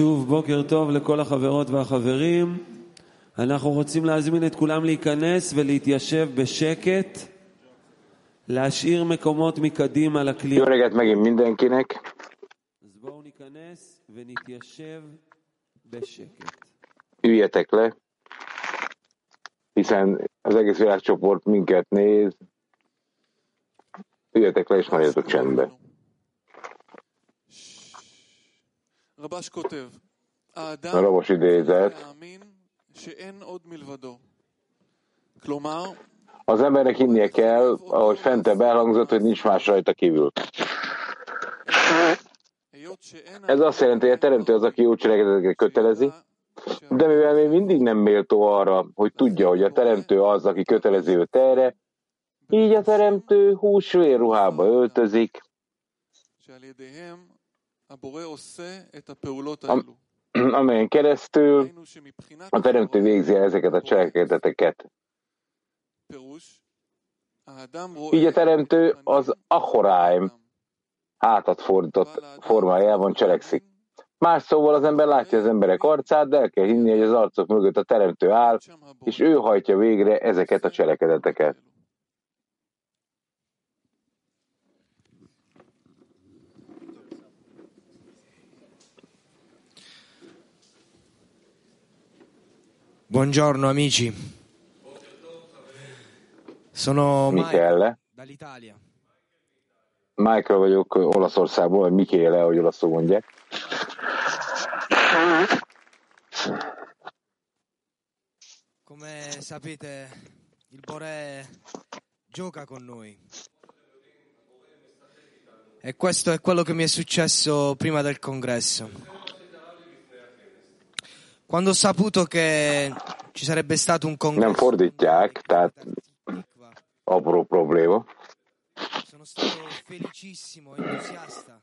שוב, בוקר טוב לכל החברות והחברים. אנחנו רוצים להזמין את כולם להיכנס ולהתיישב בשקט, להשאיר מקומות מקדימה Jó לקליפ. reggelt megint mindenkinek. אז בואו ניכנס ונתיישב בשקט. Üljetek le, hiszen az egész világcsoport minket néz. Üljetek le és maradjatok csendbe. A rabos idézet. Az embernek hinnie kell, ahogy fentebb elhangzott, hogy nincs más rajta kívül. Ez azt jelenti, hogy a teremtő az, aki jó cselekedetekre kötelezi, de mivel még mindig nem méltó arra, hogy tudja, hogy a teremtő az, aki kötelezi őt erre, így a teremtő húsvér ruhába öltözik, am, amelyen keresztül a Teremtő végzi ezeket a cselekedeteket. Így a Teremtő az Ahoráim hátat fordított formájában cselekszik. Más szóval az ember látja az emberek arcát, de el kell hinni, hogy az arcok mögött a Teremtő áll, és ő hajtja végre ezeket a cselekedeteket. Buongiorno amici. Sono Michael Michele. dall'Italia. Michael vagyok Olaszországból, vagy Mikéle, ahogy olaszul mondják. Come sapete, il Bore gioca con noi. E questo è quello che mi è successo prima del congresso. Quando ho saputo che ci sarebbe stato un congresso, fordítják, tehát apró probléma. sono stato felicissimo, entusiasta.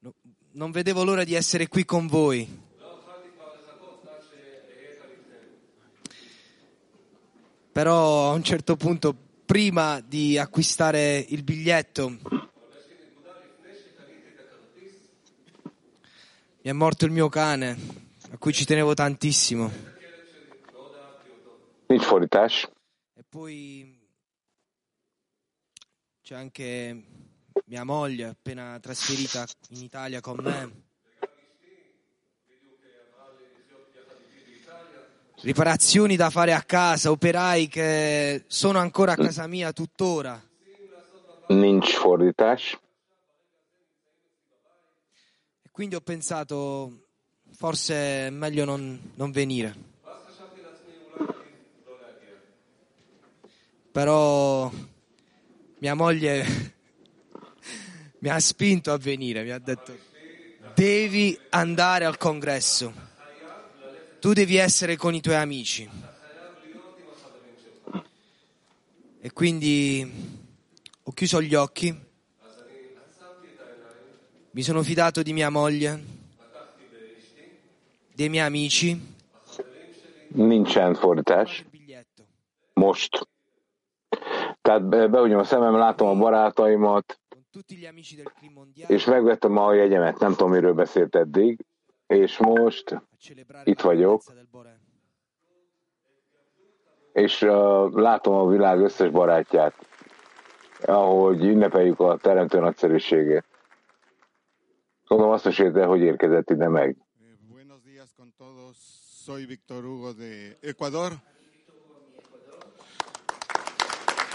No- non vedevo l'ora di essere qui con voi. Però a un certo punto, prima di acquistare il biglietto, mi è morto il mio cane, a cui ci tenevo tantissimo. Nincs fordítás. E poi c'è anche mia moglie appena trasferita in Italia con me. Riparazioni da fare a casa, operai che sono ancora a casa mia tuttora. Nincs fordítás. Quindi ho pensato, forse è meglio non, non venire. Però mia moglie mi ha spinto a venire, mi ha detto, devi andare al congresso, tu devi essere con i tuoi amici. E quindi ho chiuso gli occhi, mi sono fidato di mia moglie, dei miei amici, Nincsen fordítás. Most. Tehát be- behunyom a szemem, látom a barátaimat, és megvettem a jegyemet. Nem tudom, miről beszélt eddig. És most, Itt vagyok. és uh, látom a világ összes barátját, ahogy ünnepeljük a teremtő nagyszerűségét. Gondolom azt is érte, hogy érkezett ide meg. Buenos días con todos. Soy Víctor Hugo de Ecuador.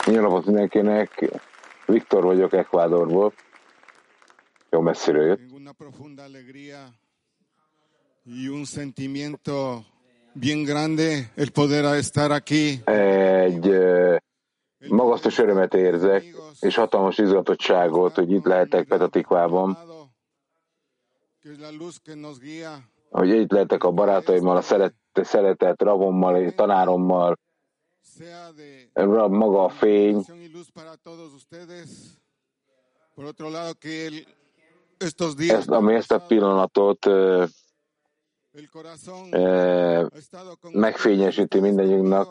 Jó napot mindenkinek, Viktor vagyok Ecuadorból. Jó messziről jött. Tengo una profunda alegría y un sentimiento bien grande el poder estar aquí. Egy magasztos örömet érzek, és hatalmas izgatottságot, hogy itt lehetek Petatikvában, hogy itt lehetek a barátaimmal, a szeret, szeretett rabommal, tanárommal, rab maga a fény, ezt, ami ezt a pillanatot megfényesíti mindegyünknek.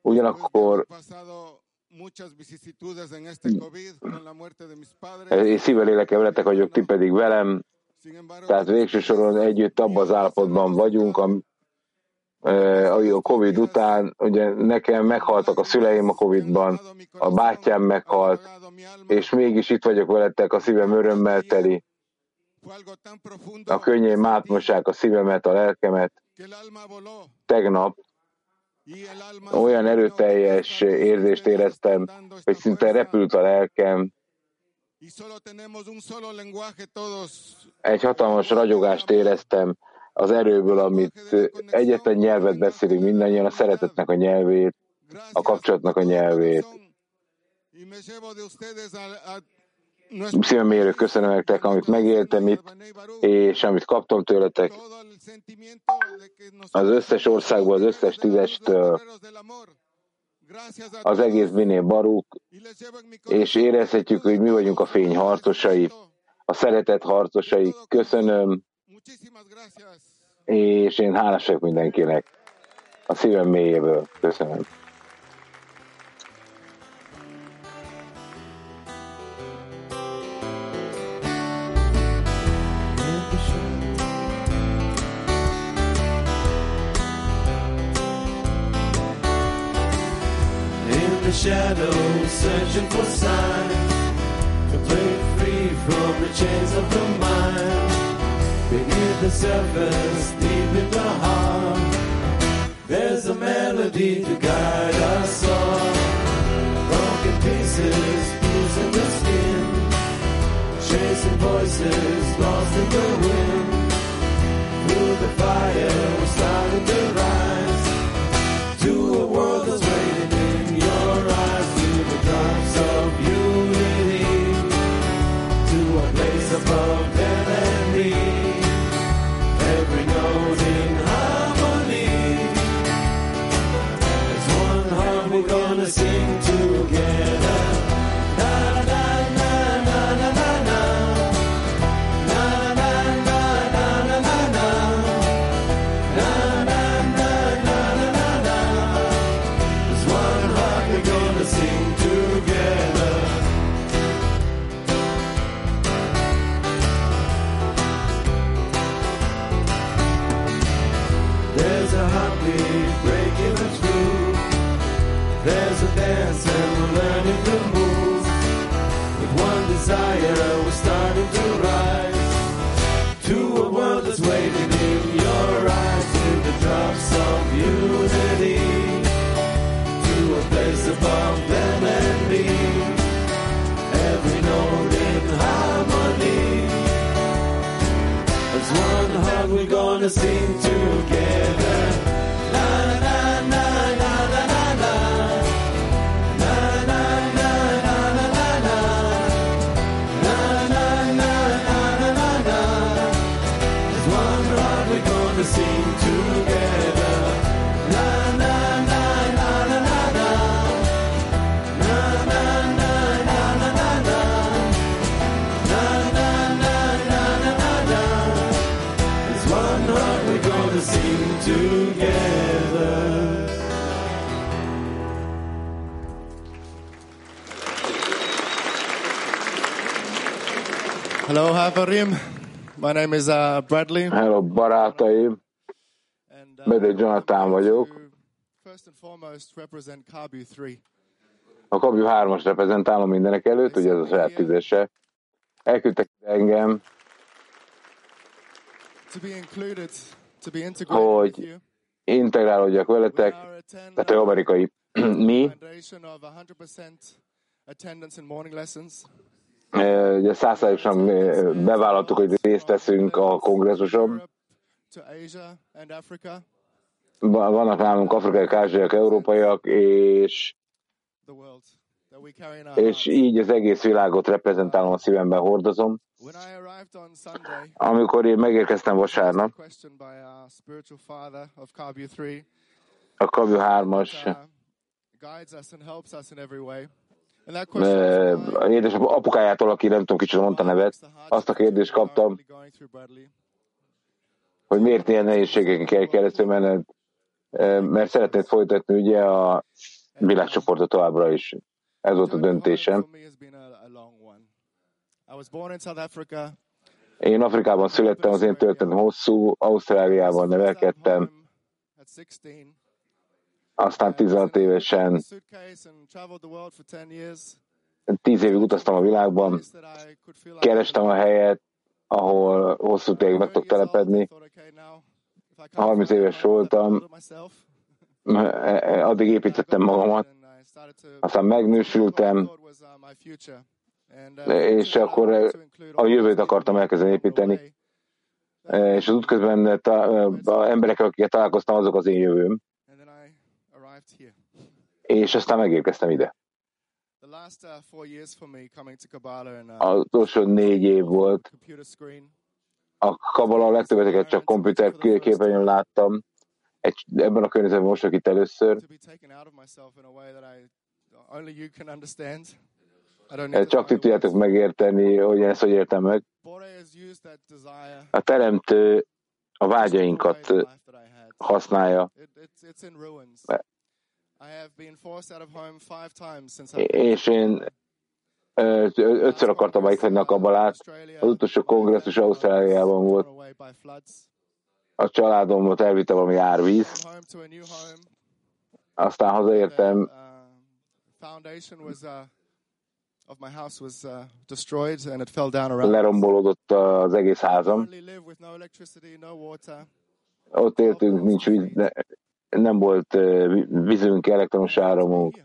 Ugyanakkor padres. És szívvel lélekkel veletek vagyok, ti pedig velem. Tehát végső soron együtt abban az állapotban vagyunk, am- eh, a Covid után, ugye nekem meghaltak a szüleim a Covidban, a bátyám meghalt, és mégis itt vagyok veletek, a szívem örömmel teli, a könnyeim átmossák a szívemet, a lelkemet. Tegnap olyan erőteljes érzést éreztem, hogy szinte repült a lelkem, egy hatalmas ragyogást éreztem az erőből, amit egyetlen nyelvet beszélünk mindannyian, a szeretetnek a nyelvét, a kapcsolatnak a nyelvét. Y me llevo de ustedes a, a nuestro Szívem mérő köszönöm nektek, amit megéltem itt, és amit kaptam tőletek. Az összes országból, az összes tízestől, az egész minél baruk, és érezhetjük, hogy mi vagyunk a fény harcosai, a szeretet harcosai. Köszönöm, és én hálás vagyok mindenkinek. A szívem mélyéből. Köszönöm. Shadows, searching for signs to break free from the chains of the mind. Beneath the surface, deep in the heart, there's a melody to guide us all. Broken pieces, bruising the skin, chasing voices lost in the wind. Through the fire, starting to rise My name is uh, Bradley. Hello, barátaim! And, uh, Jonathan vagyok. First and foremost, represent Kabu 3. A Kabju 3-as reprezentálom mindenek előtt, ugye ez a saját tízese. Elküldtek engem, To be included, to be integrated Hogy integrálódjak veletek, are a 10 tehát ő amerikai. Mi foundation of 100% attendance in morning lessons. ugye eh, bevállaltuk, hogy részt veszünk a kongresszuson. Vannak nálunk afrikai, ázsiak, európaiak, és, és így az egész világot reprezentálom a szívemben, hordozom. Amikor én megérkeztem vasárnap, was questioned by our spiritual father of Kabu 3 a Kabju 3-as uh, guides us and helps us in every way. And that eh, question was why édes apukájától, aki nem tudom, kicsit mondta nevet, azt a kérdést kaptam, hogy miért ilyen nehézségeken kell keresztül menned, eh, mert szeretnéd folytatni ugye a világcsoportot továbbra is. Ez volt a döntésem. a, a. Én Afrikában születtem, az én történetem hosszú, Ausztráliában nevelkedtem, At 16. aztán 16 évesen, Suitcase and traveled the world for 10 years. 10 évig utaztam a világban, kerestem a helyet, ahol hosszú távig meg tudok telepedni. 30 éves voltam, addig építettem magamat, aztán megnősültem, és akkor a jövőt akartam elkezdeni építeni, és az útközben tá- a emberekkel, akiket találkoztam, azok az én jövőm, és aztán megérkeztem ide. Az utolsó négy év volt, a kabala a legtöbbeteket csak komputer képernyőn láttam, egy, ebben a környezetben most itt először, need Eh, csak ti tudjátok megérteni, hogy én ezt hogy értem meg. A teremtő a vágyainkat használja, és én ötször akartam meghagyni a kabalát. Az utolsó kongresszus Ausztráliában volt, a családomat elvitte valami árvíz, aztán hazaértem, uh, uh, uh, lerombolódott az egész házam. Ott éltünk, nincs víz, nem volt vízünk, elektromos áramunk,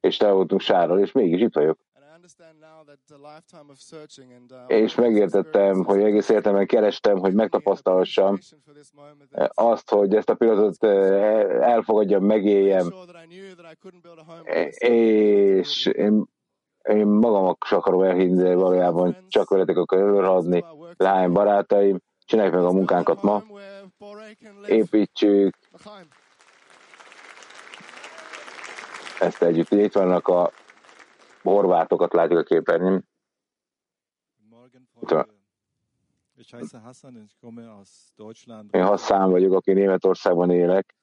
és tele voltunk sárral, és mégis itt vagyok. Uh, És megértettem, hogy egész életemben kerestem, hogy megtapasztalhassam azt, hogy ezt a pillanatot elfogadjam, megéljem, és én, én magam akarom elhinni, de valójában csak veletek akarok előadni, lány barátaim, csináljuk meg a munkánkat ma, építsük ezt együtt. Itt vannak a horvátokat, látjuk a képernyőn. Hassan. Én Hasszán vagyok, aki Németországban élek.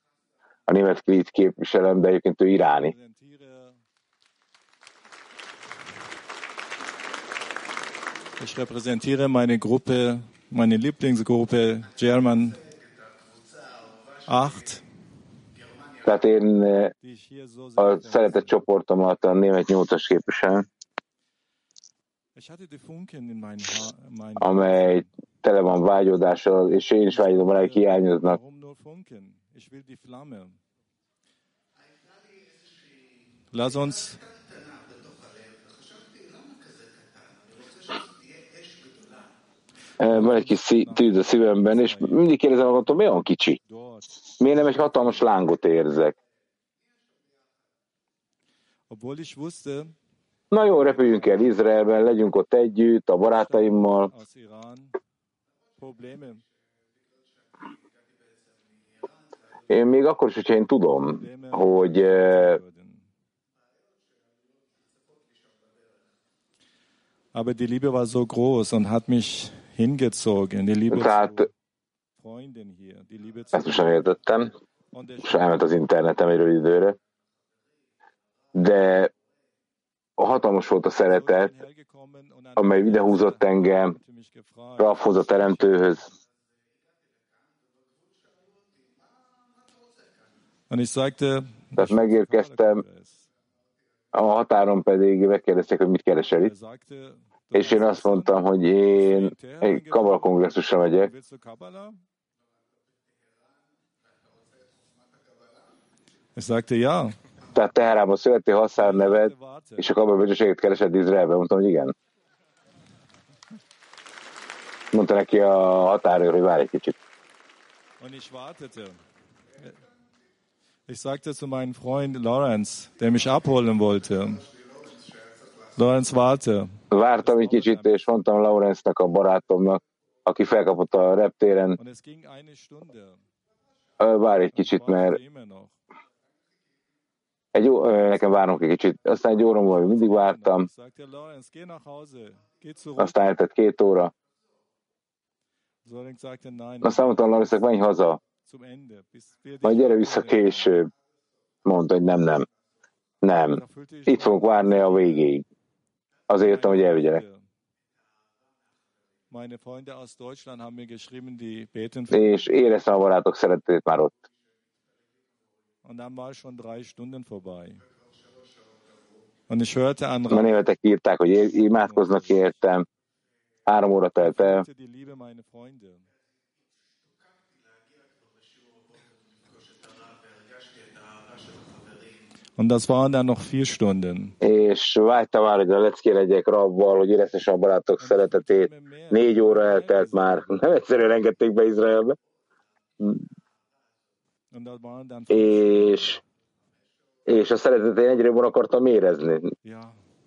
A német krit képviselem, de egyébként ő iráni. Ich repräsentiere meine Gruppe, meine Lieblingsgruppe German 8, Tehát én eh, a szeretett csoportomat a német nyolcas képviselem, mein amely tele van vágyódással, és én is vágyodom rá, hiányoznak. Lass uns Van egy kis tűz a szívemben, és mindig kérdezem magamtól, mi olyan kicsi? Miért nem egy hatalmas lángot érzek? Na jó, repüljünk el Izraelben, legyünk ott együtt, a barátaimmal. Én még akkor is, hogyha én tudom, hogy eh. Aber die Liebe war so groß und hat mich hingezogen. Tehát ezt most nem értettem, és elment az internetem egy rövid időre, de hatalmas volt a szeretet, amely idehúzott engem Raffhoz, a teremtőhöz, Tehát megérkeztem, a határon pedig megkérdezték, hogy mit keresel er itt, sagte, és én azt mondtam, hogy én egy kabala kongresszusra megyek, tehát Teherában születtél Hasszár neved, és a kabala bölcsességet keresed Izraelbe, mondtam, hogy igen. Mondta neki a határőr, hogy várj egy kicsit. Ich sagte zu meinem Freund Lawrence, der mich abholen wollte, Lawrence, warte. Vártam egy kicsit, és mondtam Lawrence-nak, a barátomnak, aki felkapott a reptéren, Und es ging eine Stunde. "Ö, várj egy kicsit, mert egy ó, nekem várnom egy kicsit. Aztán egy óra múlva mindig vártam, aztán eltett két óra. Aztán mondtam Lawrence-nak, menj haza, majd gyere vissza később. Mondta, hogy nem, nem. Nem. Itt fogok várni a végéig. Azért jöttem, hogy elvigyenek. És éreztem a barátok szeretetét már ott. Und dann war schon drei Stunden vorbei. Und ich hörte an A németek írták, hogy imádkoznak értem. Három óra telt el. Und das waren dann noch vier Stunden. És vágytam már, hogy a leckén legyek rabbal, hogy éreztessem a barátok szeretetét. Négy óra eltelt már. Nem egyszerűen engedték be Izraelbe. És, és a szeretetét én egyre jobban akartam érezni.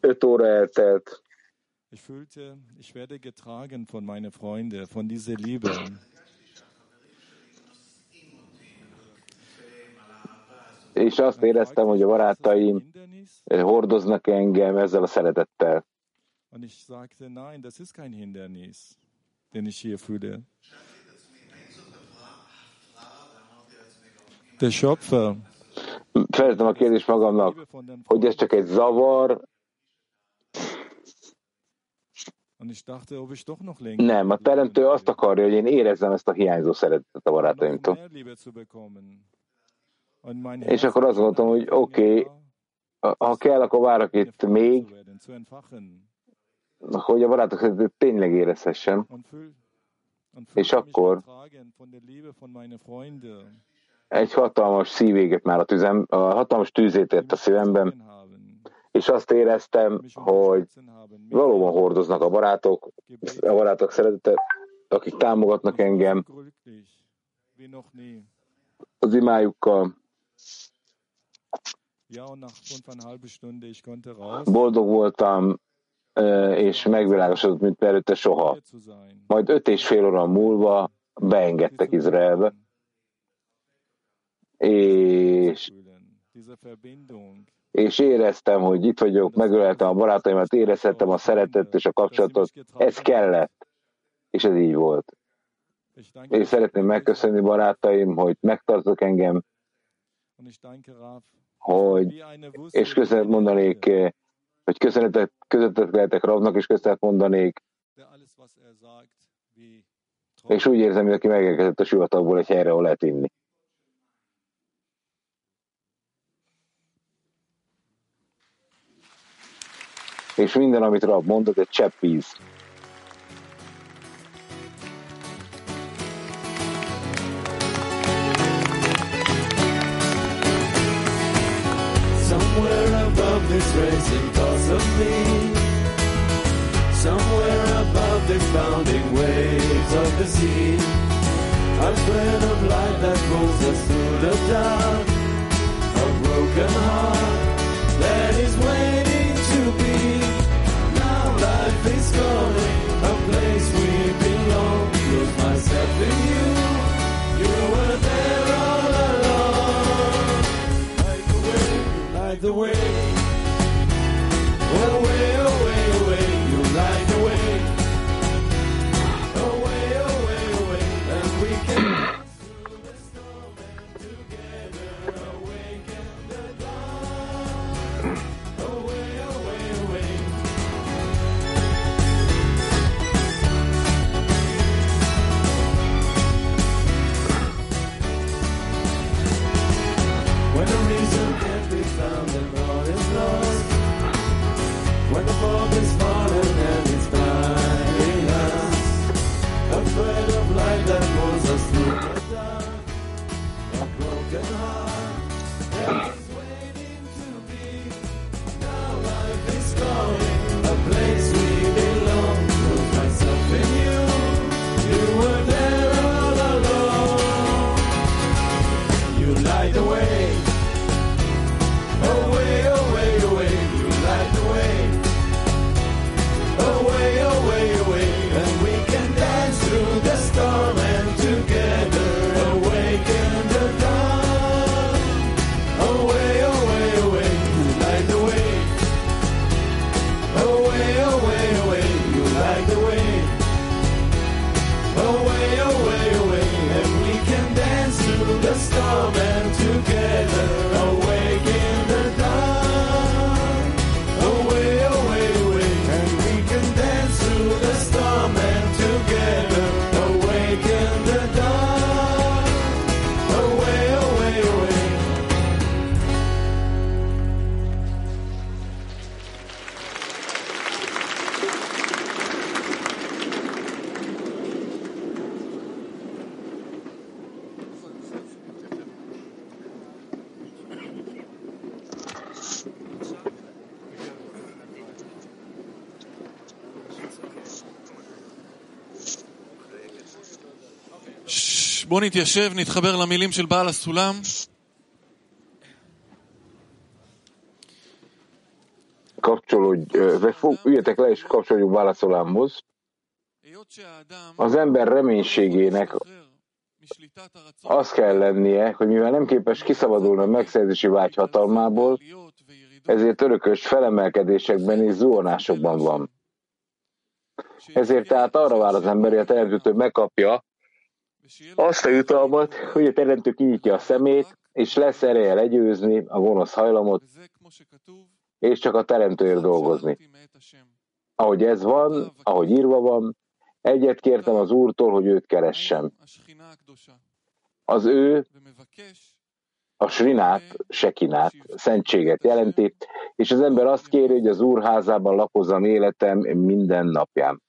Öt óra eltelt. ich fühlte, ich werde getragen von meinen Freunden, von dieser Liebe. És azt éreztem, hogy a barátaim eh, hordoznak engem ezzel a szeretettel. Und ich sagte, nein, das ist kein Hindernis, den ich hier fühle. Der Schöpfer, Feltettem a kérdést magamnak, hogy ez csak egy zavar. Nem, a teremtő azt akarja, hogy én érezzem ezt a hiányzó szeretetet a barátaimtól. És akkor azt gondoltam, hogy oké, okay, ha kell, akkor várok itt még, hogy a barátok szeretetét tényleg érezhessem. És akkor egy hatalmas szívéget már a tüzem, a hatalmas tűzét ért a szívemben, és azt éreztem, hogy valóban hordoznak a barátok, a barátok szeretetet, akik támogatnak engem. az imájukkal. Boldog voltam, és megvilágosodott, mint előtte soha. Majd öt és fél óra múlva beengedtek Izraelbe, és, és éreztem, hogy itt vagyok, megöleltem a barátaimat, érezhettem a szeretet és a kapcsolatot. Ez kellett, és ez így volt. És szeretném megköszönni barátaim, hogy megtartok engem, Und ich danke Raf, hogy, és köszönet mondanék, hogy köszönetet, köszönetet lehetek Ravnak, és köszönet mondanék, és úgy érzem, hogy aki megérkezett a sivatagból egy helyre, ahol lehet inni. És minden, amit Rab mondott, egy csepp víz. This racing thoughts of me. Somewhere above the bounding waves of the sea. A thread of light that pulls us through the dark. A broken heart that is waiting to be. Now life is calling, a place we belong. Lose myself in you. You were there all along. Like the way, light the way. Well, בואו נתיישב, נתחבר למילים של בעל הסולם. Kapcsolódj, ö, vagy fog, üljetek le és kapcsolódjunk válaszolámhoz. היות שהאדם Az ember reménységének משתחרר משליטת הרצון az kell lennie, hogy mivel nem képes kiszabadulni a megszerzési vágy hatalmából, עליות וירידות, ezért örökös felemelkedésekben és zuhanásokban van. Ezért tehát arra vár az ember, hogy a teremtőtől megkapja ושיהיה לו azt a jutalmat, hogy a teremtő kinyitja a szemét, és lesz ereje legyőzni a gonosz hajlamot, és csak a teremtőért dolgozni. Ahogy ez van, ahogy írva van, egyet kértem az Úrtól, hogy őt keressem. Az ő a srinát, sekinát, szentséget jelenti, és az ember azt kéri, hogy az úrházában lakozzam életem minden napján.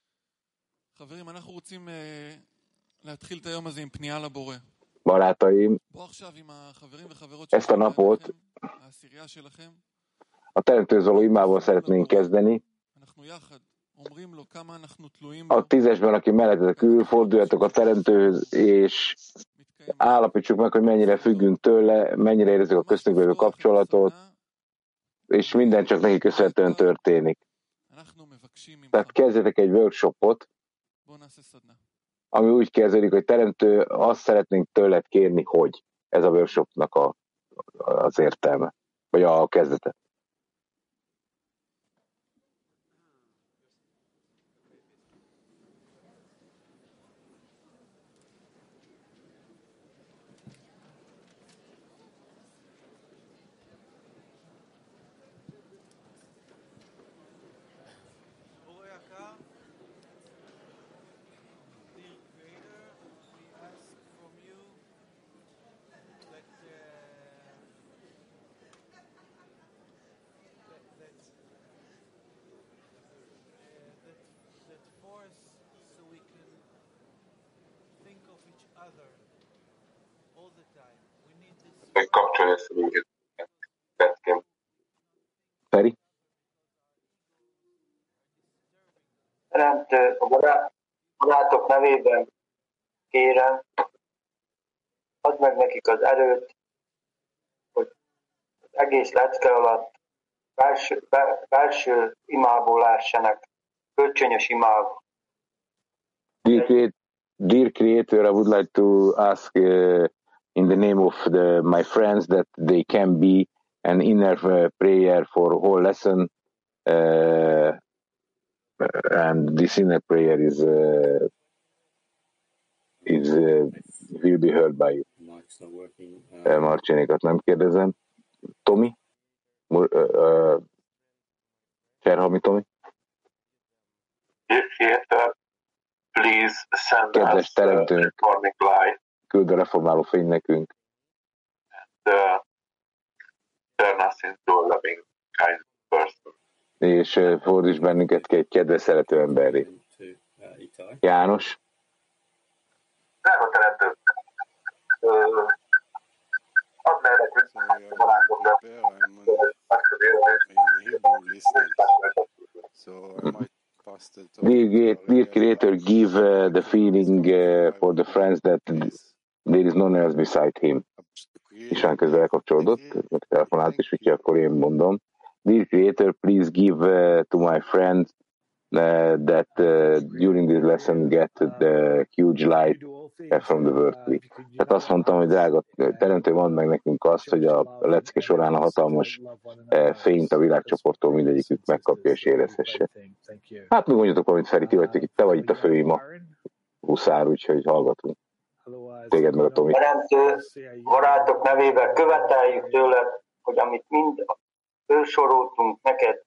Barátaim, ezt a napot a Teremtőz való imával szeretnénk kezdeni. A tízesben, aki mellettetek ül, forduljatok a Teremtőhöz, és állapítsuk meg, hogy mennyire függünk tőle, mennyire érezzük a köztünk lévő kapcsolatot, és minden csak neki köszönhetően történik. Tehát kezdjetek egy workshopot, ami úgy kezdődik, hogy teremtő, azt szeretnénk tőled kérni, hogy ez a workshopnak a, az értelme, vagy a kezdete. Nevében kérem, add meg nekik az erőt, hogy az egész lecke alatt belső, be, belső imából lássanak, kölcsönös imából. Dear, dear creator, I would like to ask uh, in the name of the, my friends that they can be an inner uh, prayer for whole lesson. Uh, and this inner prayer is uh, is uh, will be heard by you. Working. Uh, Marcsinékat nem kérdezem. Tomi? Mur- Uh, uh, Ferhami Tomi? Please send Kedves us the teremtőnk. Küld a reformáló fény nekünk, the, turn us into a loving, kind person. és uh, fordíts bennünket egy kedves szerető emberré. Uh, Itai. János? Drága teremtő, ö, add meg nekünk Sorry, a barátok, I'm there. I'm on, in Hebrew listening, so I might pass the talk. Dear, Ge- to dear Ariel. Creator, give uh, the feeling uh, for the friends that there is no one else beside him. Isán közben elkapcsolódott, mert telefonált is, úgyhogy akkor én mondom. Dear Creator, please give uh, to my friends uh, that uh, during this lesson get the huge light uh, from the worldly. Tehát azt mondtam, hogy drága teremtő, mondd meg nekünk azt, hogy a lecke során a hatalmas eh, fényt a világcsoporttól mindegyikük megkapja és érezhesse. Hát még mondjatok valamit, Feri, ti vagytok itt, te vagy itt a főima, huszár, úgyhogy hallgatunk. Téged meg a Tomi. Teremtő barátok nevében követeljük tőled, hogy amit mind fölsoroltunk neked,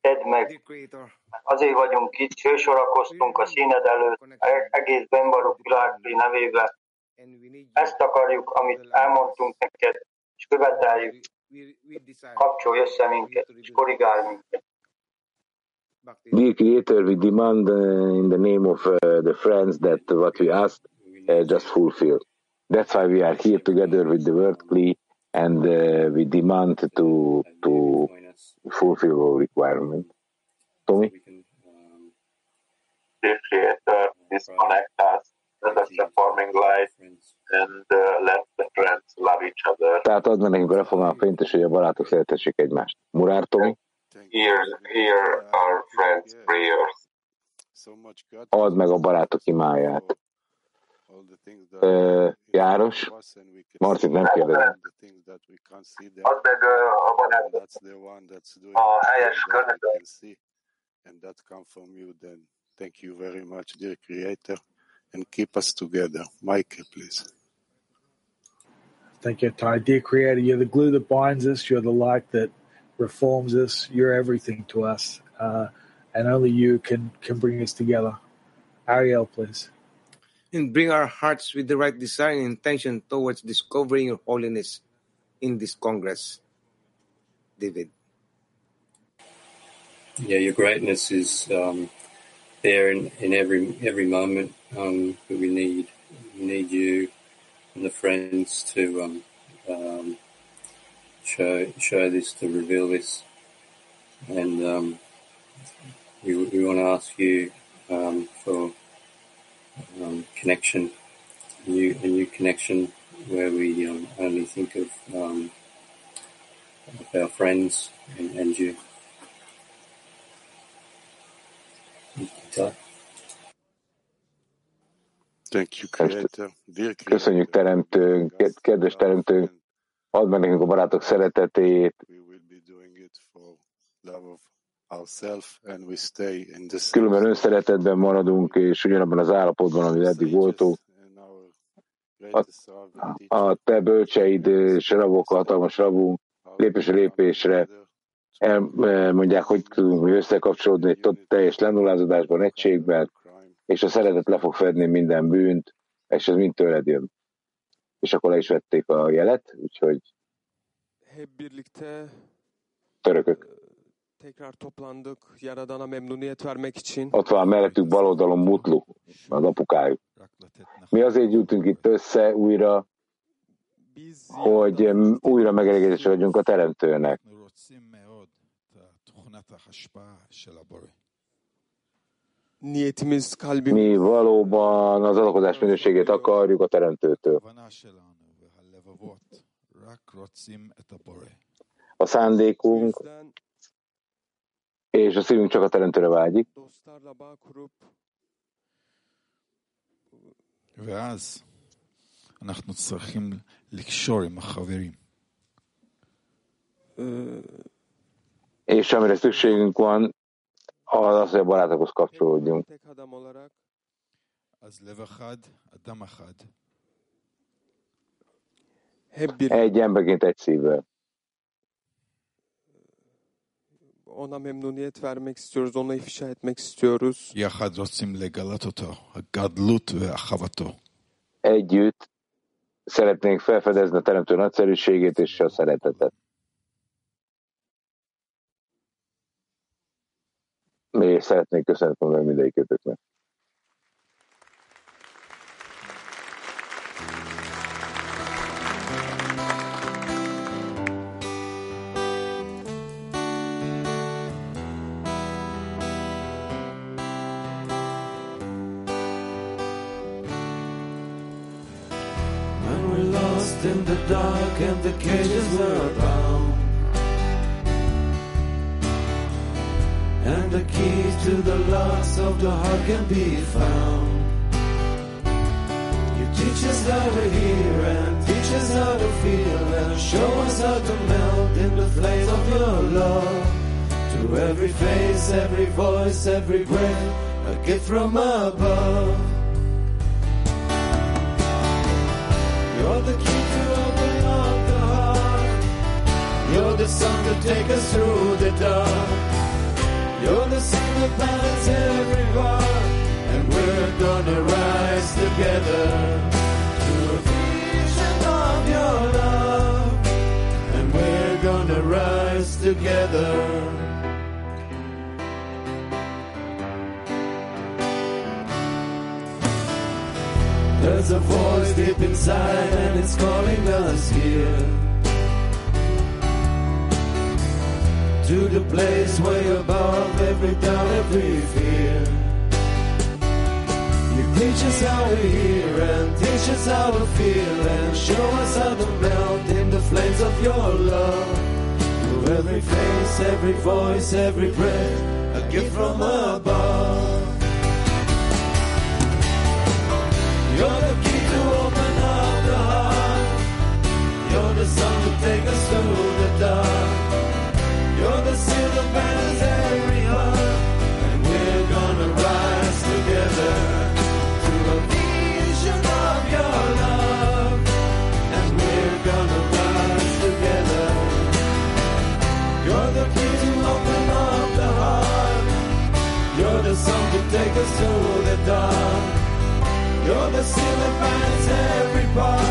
tedd meg. Dear Creator, Azért vagyunk itt, fősorakoztunk a színed előtt, egész Benbarok világli you. Ezt akarjuk, amit elmondtunk neked, és követeljük, kapcsolj össze minket, és korrigálj minket. Dear Creator, we demand uh, in the name of uh, the friends that what we ask uh, just fulfill. That's why we are here together with the word Kli and uh, we demand to to. Fulfill all requirement. Tomi? Um, Dear Creator, disconnect us, let us reforming light, and uh, let the friends love each other. Tehát meg nekünk a reformál fényt, és hogy a barátok szeretessék egymást. Murár Tomi, Hear, hear our friends' prayers. So much God add meg a barátok imáját. Ö, Járos, Marcit nem kérdezem. Add meg uh, a barátok a helyes környezetet. and that come from you, then thank you very much, dear Creator, and keep us together. Michael, please. Thank you, Ty. Dear Creator, you're the glue that binds us. You're the light that reforms us. You're everything to us, uh, and only you can can bring us together. Ariel, please. And bring our hearts with the right desire and intention towards discovering your holiness in this Congress. David. Yeah, your greatness is um, there in, in every every moment. Um, but we need we need you and the friends to um, um, show show this to reveal this, and um, we we want to ask you um, for um, connection, a new a new connection where we um, only think of um, of our friends and, and you. Thank you, Creator. Dear Köszönjük teremtőnk, kedves teremtőnk, add meg nekünk a barátok szeretetét, különben önszeretetben maradunk, és ugyanabban az állapotban, amit eddig voltunk. A, a te bölcseid és rabok, hatalmas rabunk, lépésre lépésre elmondják, hogy tudunk mi összekapcsolódni egy teljes lenullázódásban, egységben, és a szeretet le fog fedni minden bűnt, és ez mind tőled jön. És akkor le is vették a jelet, úgyhogy törökök. Tekrar toplandık Yaradan'a memnuniyet vermek için. Ott van mellettük bal oldalon Mutlu, az apukájuk. Mi azért jutunk itt össze újra, hogy újra megelégedésre vagyunk a teremtőnek. Mi valóban az alakozás minőségét akarjuk a teremtőtől. A szándékunk és a szívünk csak a teremtőre vágyik, dostlarla bağ kurup ואז אנחנו צריכים לקשור עם החברים. és amire szükségünk van, az az, hogy a barátokhoz kapcsolódjunk. tek adam olarak אז לב אחד, אדם אחד. hep bir Egy emberként egy szívvel. ona memnuniyet vermek istiyoruz, ona ifşa etmek istiyoruz. Yahad rotzim le galatot gadlut ve ahavato. Együtt szeretnénk felfedezni a teremtő nagyszerűségét és a szeretetet. És szeretnénk köszönetet mondani mindegyikőtöknek. In the dark and the cages were bound, and the keys to the locks of the heart can be found. You teach us how to hear and teach us how to feel and show us how to melt in the flames of your love. To every face, every voice, every breath, a gift from above. Sun to take us through the dark. You're the sun that balance every heart. And we're gonna rise together to a vision of your love. And we're gonna rise together. There's a voice deep inside and it's calling us here To the place way above every doubt, every fear You teach us how to hear and teach us how to feel and show us how to melt in the flames of your love. Through every face, every voice, every breath, a gift from above. You're the people.